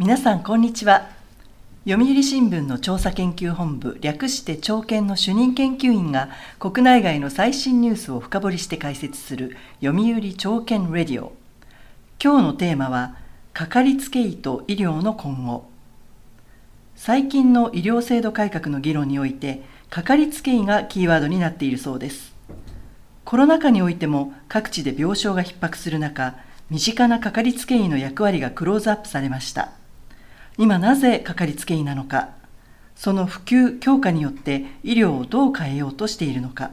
皆さんこんにちは。読売新聞の調査研究本部略して朝研の主任研究員が国内外の最新ニュースを深掘りして解説する読売朝研レディオ。今日のテーマはかかりつけ医と医療の今後。最近の医療制度改革の議論においてかかりつけ医がキーワードになっているそうです。コロナ禍においても各地で病床が逼迫する中身近なかかりつけ医の役割がクローズアップされました。今なぜかかりつけ医なのかその普及強化によって医療をどう変えようとしているのか。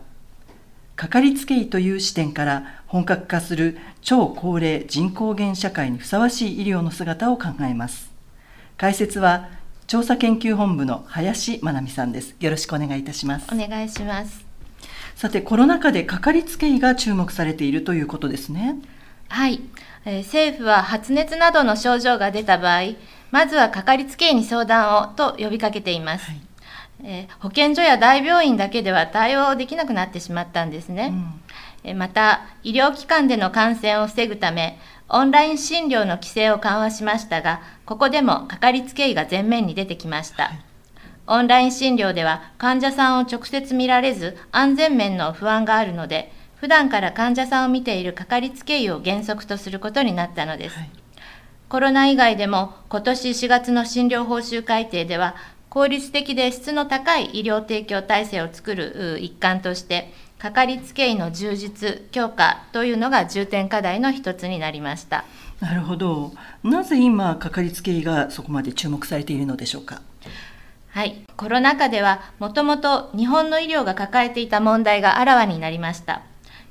かかりつけ医という視点から本格化する超高齢人口減社会にふさわしい医療の姿を考えます。解説は調査研究本部の林真奈美さんです。よろしくお願いいたします。お願いします。さてコロナ禍でかかりつけ医が注目されているということですね。はい、えー、政府は発熱などの症状が出た場合まずはかかりつけ医に相談をと呼びかけています、はい、えー、保健所や大病院だけでは対応できなくなってしまったんですね、うん、また医療機関での感染を防ぐためオンライン診療の規制を緩和しましたがここでもかかりつけ医が前面に出てきました、はい、オンライン診療では患者さんを直接見られず安全面の不安があるので普段から患者さんを見ているかかりつけ医を原則とすることになったのです、はいコロナ以外でも今年4月の診療報酬改定では効率的で質の高い医療提供体制を作る一環としてかかりつけ医の充実強化というのが重点課題の一つになりました。なるほど。なぜ今かかりつけ医がそこまで注目されているのでしょうか？はい。コロナ禍ではもともと日本の医療が抱えていた問題があらわになりました。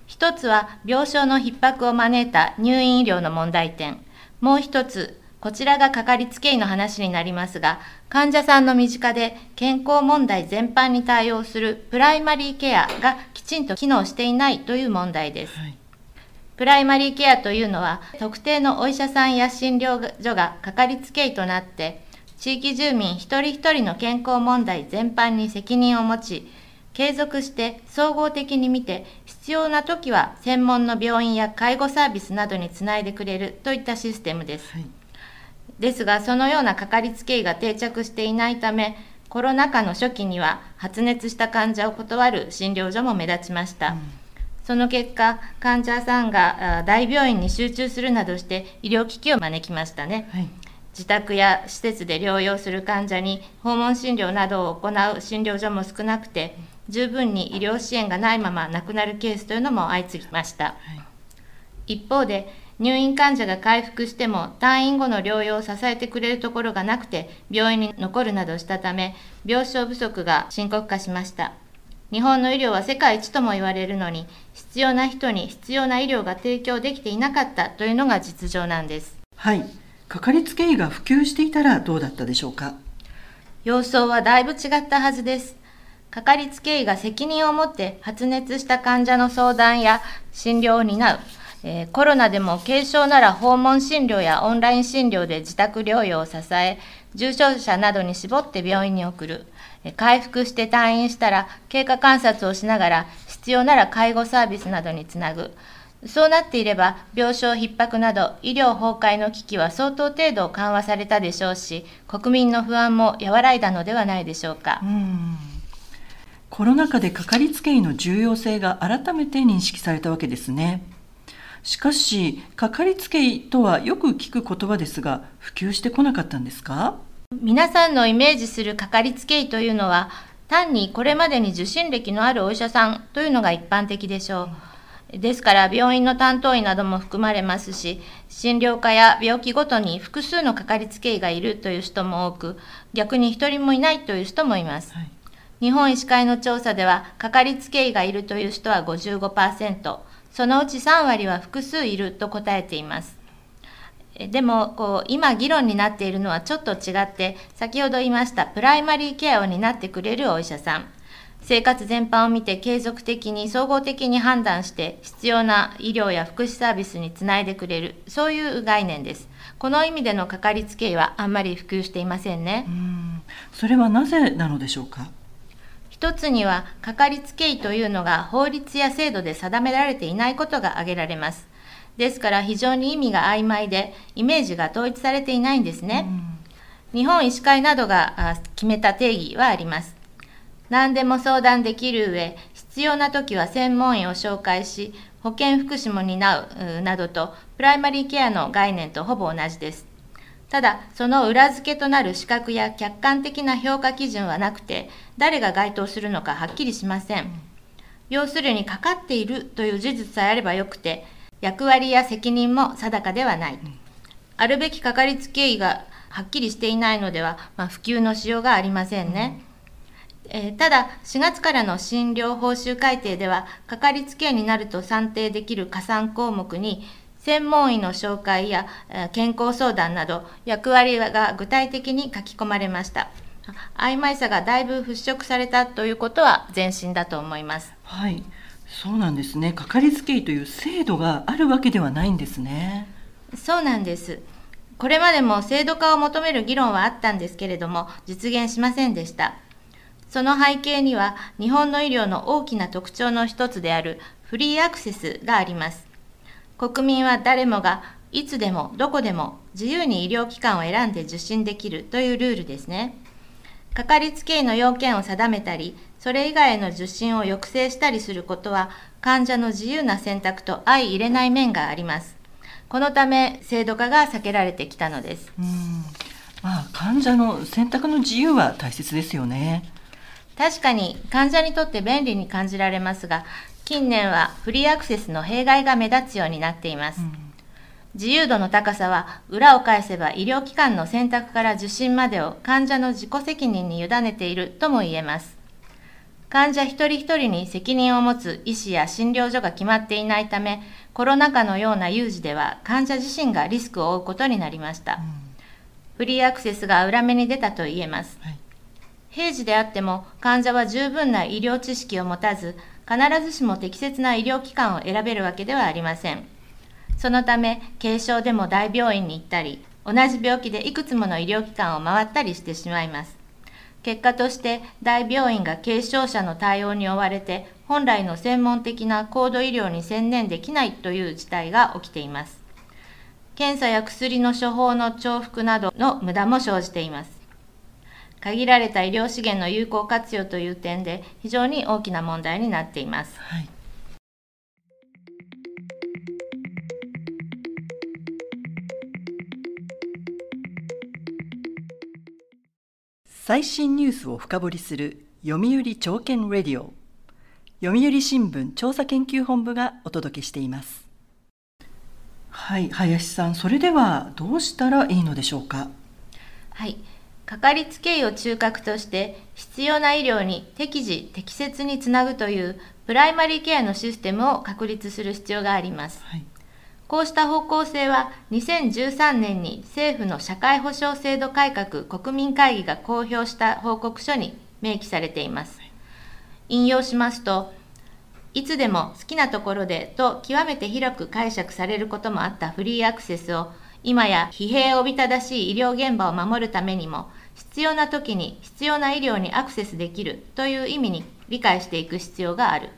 一つは病床の逼迫を招いた入院医療の問題点もう一つ、こちらがかかりつけ医の話になりますが、患者さんの身近で健康問題全般に対応するプライマリーケアがきちんと機能していないという問題です。はい、プライマリーケアというのは、特定のお医者さんや診療所がかかりつけ医となって、地域住民一人一人の健康問題全般に責任を持ち、継続して総合的に見て必要な時は専門の病院や介護サービスなどにつないでくれるといったシステムです、はい、ですがそのようなかかりつけ医が定着していないためコロナ禍の初期には発熱した患者を断る診療所も目立ちました、うん、その結果患者さんが大病院に集中するなどして医療機器を招きましたね、はい。自宅や施設で療養する患者に訪問診療などを行う診療所も少なくて十分に医療支援がないまま亡くなるケースというのも相次ぎました、はい、一方で入院患者が回復しても退院後の療養を支えてくれるところがなくて病院に残るなどしたため病床不足が深刻化しました。日本の医療は世界一とも言われるのに必要な人に必要な医療が提供できていなかったというのが実情なんです。はい。かかりつけ医が普及していたらどうだったでしょうか？様相はだいぶ違ったはずですかかりつけ医が責任を持って発熱した患者の相談や診療を担う、えー、コロナでも軽症なら訪問診療やオンライン診療で自宅療養を支え、重症者などに絞って病院に送る、えー、回復して退院したら経過観察をしながら必要なら介護サービスなどにつなぐ、そうなっていれば、病床逼迫など医療崩壊の危機は相当程度緩和されたでしょうし、国民の不安も和らいだのではないでしょうか。うコロナ禍でかかりつけ医の重要性が改めて認識されたわけですね。しかし、かかりつけ医とはよく聞く言葉ですが、普及してこなかったんですか？皆さんのイメージするかかりつけ医というのは、単にこれまでに受診歴のあるお医者さんというのが一般的でしょう。ですから病院の担当医なども含まれますし、診療科や病気ごとに複数のかかりつけ医がいるという人も多く、逆に一人もいないという人もいます。はい日本医師会の調査では、かかりつけ医がいるという人は55%、そのうち3割は複数いると答えています。でもこう今議論になっているのはちょっと違って先ほど言いましたプライマリーケアを担ってくれるお医者さん。生活全般を見て継続的に総合的に判断して必要な医療や福祉サービスにつないでくれるそういう概念です。この意味でのかかりつけ医はあんまり普及していませんね。それはなぜなのでしょうか？一つには、かかりつけ医というのが法律や制度で定められていないことが挙げられます。ですから非常に意味が曖昧で、イメージが統一されていないんですね。日本医師会などが決めた定義はあります。何でも相談できる上、必要な時は専門医を紹介し、保健福祉も担うなどと、プライマリーケアの概念とほぼ同じです。ただ、その裏付けとなる資格や客観的な評価基準はなくて、誰が該当するのかはっきりしません。要するに、かかっているという事実さえあればよくて、役割や責任も定かではない。あるべきかかりつけ医がはっきりしていないのでは、まあ、普及のしようがありませんね。えー、ただ、4月からの診療報酬改定では、かかりつけ医になると算定できる加算項目に、専門医の紹介や健康相談など役割が具体的に書き込まれました。曖昧さがだいぶ払拭されたということは前進だと思います。はい、そうなんですね。かかりつけ医という制度があるわけではないんですね。そうなんです。これまでも制度化を求める議論はあったんですけれども、実現しませんでした。その背景には、日本の医療の大きな特徴の一つであるフリーアクセスがあります。国民は誰もがいつでもどこでも自由に医療機関を選んで受診できるというルールですね。かかりつけ医の要件を定めたり、それ以外の受診を抑制したりすることは、患者の自由な選択と相入れない面があります。このため、制度化が避けられてきたのです。うんまあ、患者の選択の自由は大切ですよね。確かに患者にとって便利に感じられますが、近年はフリーアクセスの弊害が目立つようになっています。うん、自由度の高さは裏を返せば医療機関の選択から受診までを患者の自己責任に委ねているとも言えます。患者一人一人に責任を持つ医師や診療所が決まっていないため、コロナ禍のような有事では患者自身がリスクを負うことになりました。うん、フリーアクセスが裏目に出たと言えます。はい、平時であっても患者は十分な医療知識を持たず、必ずしも適切な医療機関を選べるわけではありません。そのため、軽症でも大病院に行ったり、同じ病気でいくつもの医療機関を回ったりしてしまいます。結果として大病院が軽症者の対応に追われて本来の専門的な高度医療に専念できないという事態が起きています。検査や薬の処方の重複などの無駄も生じています。限られた医療資源の有効活用という点で非常に大きな問題になっています。はい。最新ニュースを深掘りする読売朝券レディオ。読売新聞調査研究本部がお届けしています。はい林さんそれではどうしたらいいのでしょうか？はいかかりつけ医を中核として必要な医療に適時適切につなぐというプライマリーケアのシステムを確立する必要があります。はい、こうした方向性は2013年に政府の社会保障制度改革国民会議が公表した報告書に明記されています。引用しますと、いつでも好きなところでと極めて広く解釈されることもあったフリーアクセスを今や疲弊をびただしい医療現場を守るためにも必要な時に必要な医療にアクセスできるという意味に理解していく必要がある。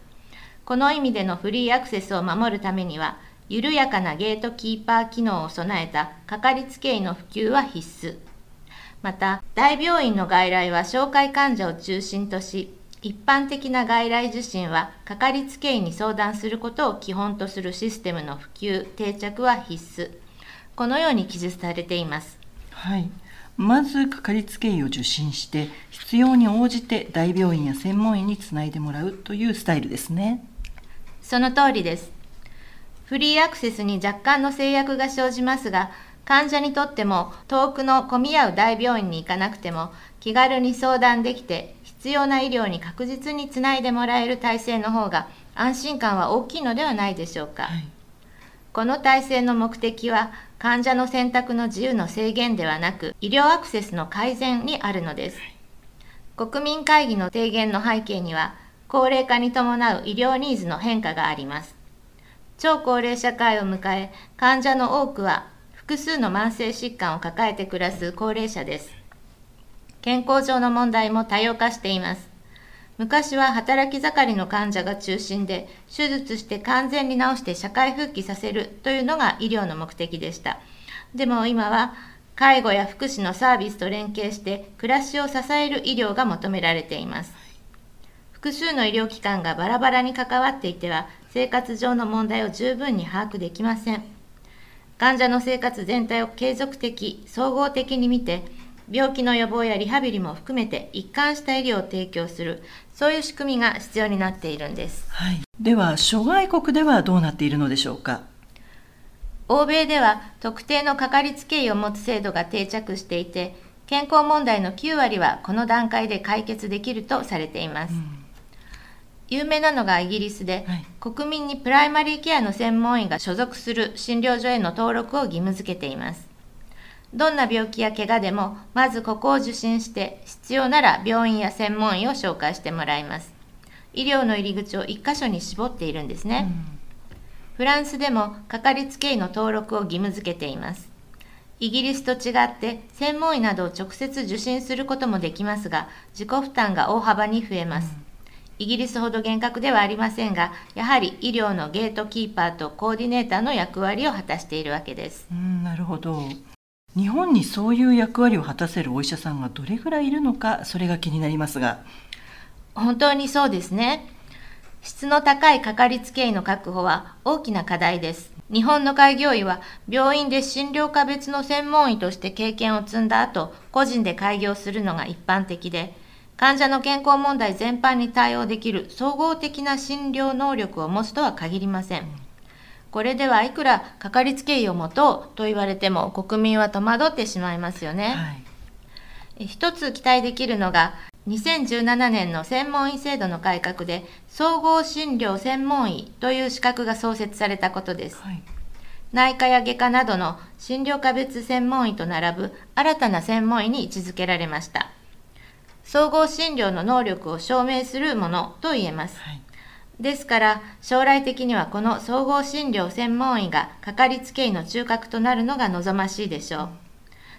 この意味でのフリーアクセスを守るためには、緩やかなゲートキーパー機能を備えたかかりつけ医の普及は必須。また、大病院の外来は紹介患者を中心とし、一般的な外来受診はかかりつけ医に相談することを基本とするシステムの普及、定着は必須。このように記述されています。はい。まずかかりつけ医を受診して必要に応じて大病院や専門医につないでもらうというスタイルですねその通りですフリーアクセスに若干の制約が生じますが患者にとっても遠くの混み合う大病院に行かなくても気軽に相談できて必要な医療に確実につないでもらえる体制の方が安心感は大きいのではないでしょうか、はいこの体制の目的は患者の選択の自由の制限ではなく医療アクセスの改善にあるのです。国民会議の提言の背景には高齢化に伴う医療ニーズの変化があります。超高齢社会を迎え患者の多くは複数の慢性疾患を抱えて暮らす高齢者です。健康上の問題も多様化しています。昔は働き盛りの患者が中心で、手術して完全に治して社会復帰させるというのが医療の目的でした。でも今は、介護や福祉のサービスと連携して暮らしを支える医療が求められています。複数の医療機関がバラバラに関わっていては生活上の問題を十分に把握できません。患者の生活全体を継続的総合的に見て病気の予防やリハビリも含めて一貫した医療を提供する。そういう仕組みが必要になっているんです、はい、では諸外国ではどうなっているのでしょうか？欧米では特定のかかりつけ医を持つ制度が定着していて健康問題の9割はこの段階で解決できるとされています、うん。有名なのがイギリスで、はい、国民にプライマリーケアの専門医が所属する診療所への登録を義務付けています。どんな病気や怪我でも、まずここを受診して、必要なら病院や専門医を紹介してもらいます。医療の入り口を1箇所に絞っているんですね。うん、フランスでもかかりつけ医の登録を義務付けています。イギリスと違って専門医などを直接受診することもできますが、自己負担が大幅に増えます。うんイギリスほど厳格ではありませんが、やはり医療のゲートキーパーとコーディネーターの役割を果たしているわけです。うんなるほど。日本にそういう役割を果たせるお医者さんがどれぐらいいるのか、それが気になりますが。本当にそうですね。質の高いかかりつけ医の確保は大きな課題です。日本の開業医は病院で診療科別の専門医として経験を積んだ後、個人で開業するのが一般的で、患者の健康問題全般に対応できる総合的な診療能力を持つとは限りません。これではいくらかかりつけ医を持とうと言われても国民は戸惑ってしまいますよね。はい、一つ期待できるのが2017年の専門医制度の改革で総合診療専門医という資格が創設されたことです。はい、内科や外科などの診療科別専門医と並ぶ新たな専門医に位置づけられました。総合診療の能力を証明するものと言えます。はい、ですから将来的にはこの総合診療専門医がかかりつけ医の中核となるのが望ましいでしょう。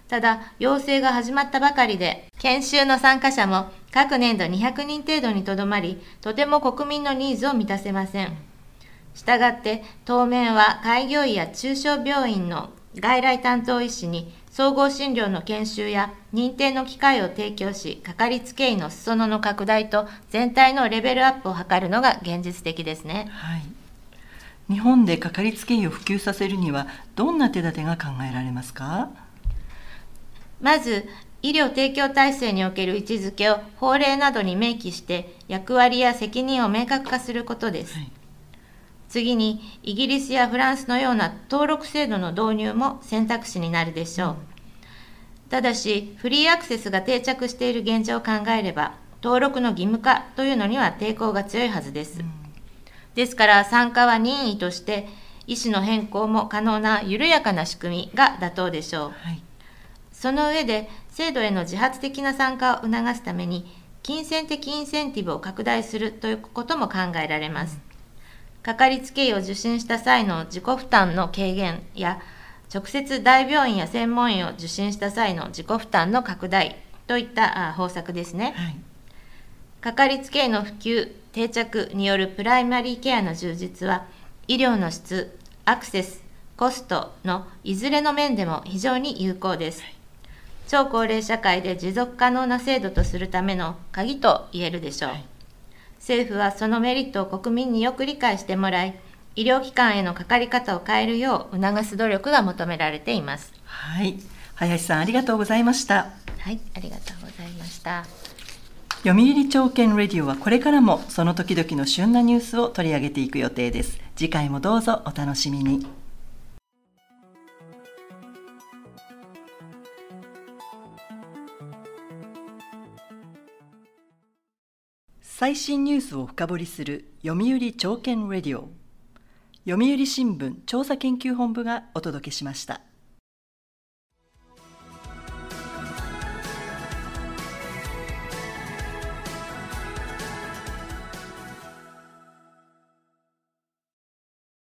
ただ、養成が始まったばかりで、研修の参加者も各年度200人程度にとどまり、とても国民のニーズを満たせません。したがって、当面は開業医や中小病院の外来担当医師に総合診療の研修や認定の機会を提供し、かかりつけ医の裾野の拡大と全体のレベルアップを図るのが現実的ですね。はい。日本でかかりつけ医を普及させるにはどんな手立てが考えられますか？まず医療提供体制における位置づけを法令などに明記して役割や責任を明確化することです、はい、次にイギリスやフランスのような登録制度の導入も選択肢になるでしょう、ただしフリーアクセスが定着している現状を考えれば登録の義務化というのには抵抗が強いはずです、ですから参加は任意として医師の変更も可能な緩やかな仕組みが妥当でしょう、はい、その上で制度への自発的な参加を促すために金銭的インセンティブを拡大するということも考えられます、かかりつけ医を受診した際の自己負担の軽減や直接大病院や専門医を受診した際の自己負担の拡大といった方策ですね、はい、かかりつけ医の普及定着によるプライマリーケアの充実は医療の質アクセスコストのいずれの面でも非常に有効です、超高齢社会で持続可能な制度とするための鍵と言えるでしょう、はい政府はそのメリットを国民によく理解してもらい、医療機関へのかかり方を変えるよう促す努力が求められています。はい、林さんありがとうございました。はい、ありがとうございました。読売朝券レディオはこれからもその時々の旬なニュースを取り上げていく予定です。次回もどうぞお楽しみに。最新ニュースを深掘りする読売朝券レディオ読売新聞調査研究本部がお届けしました。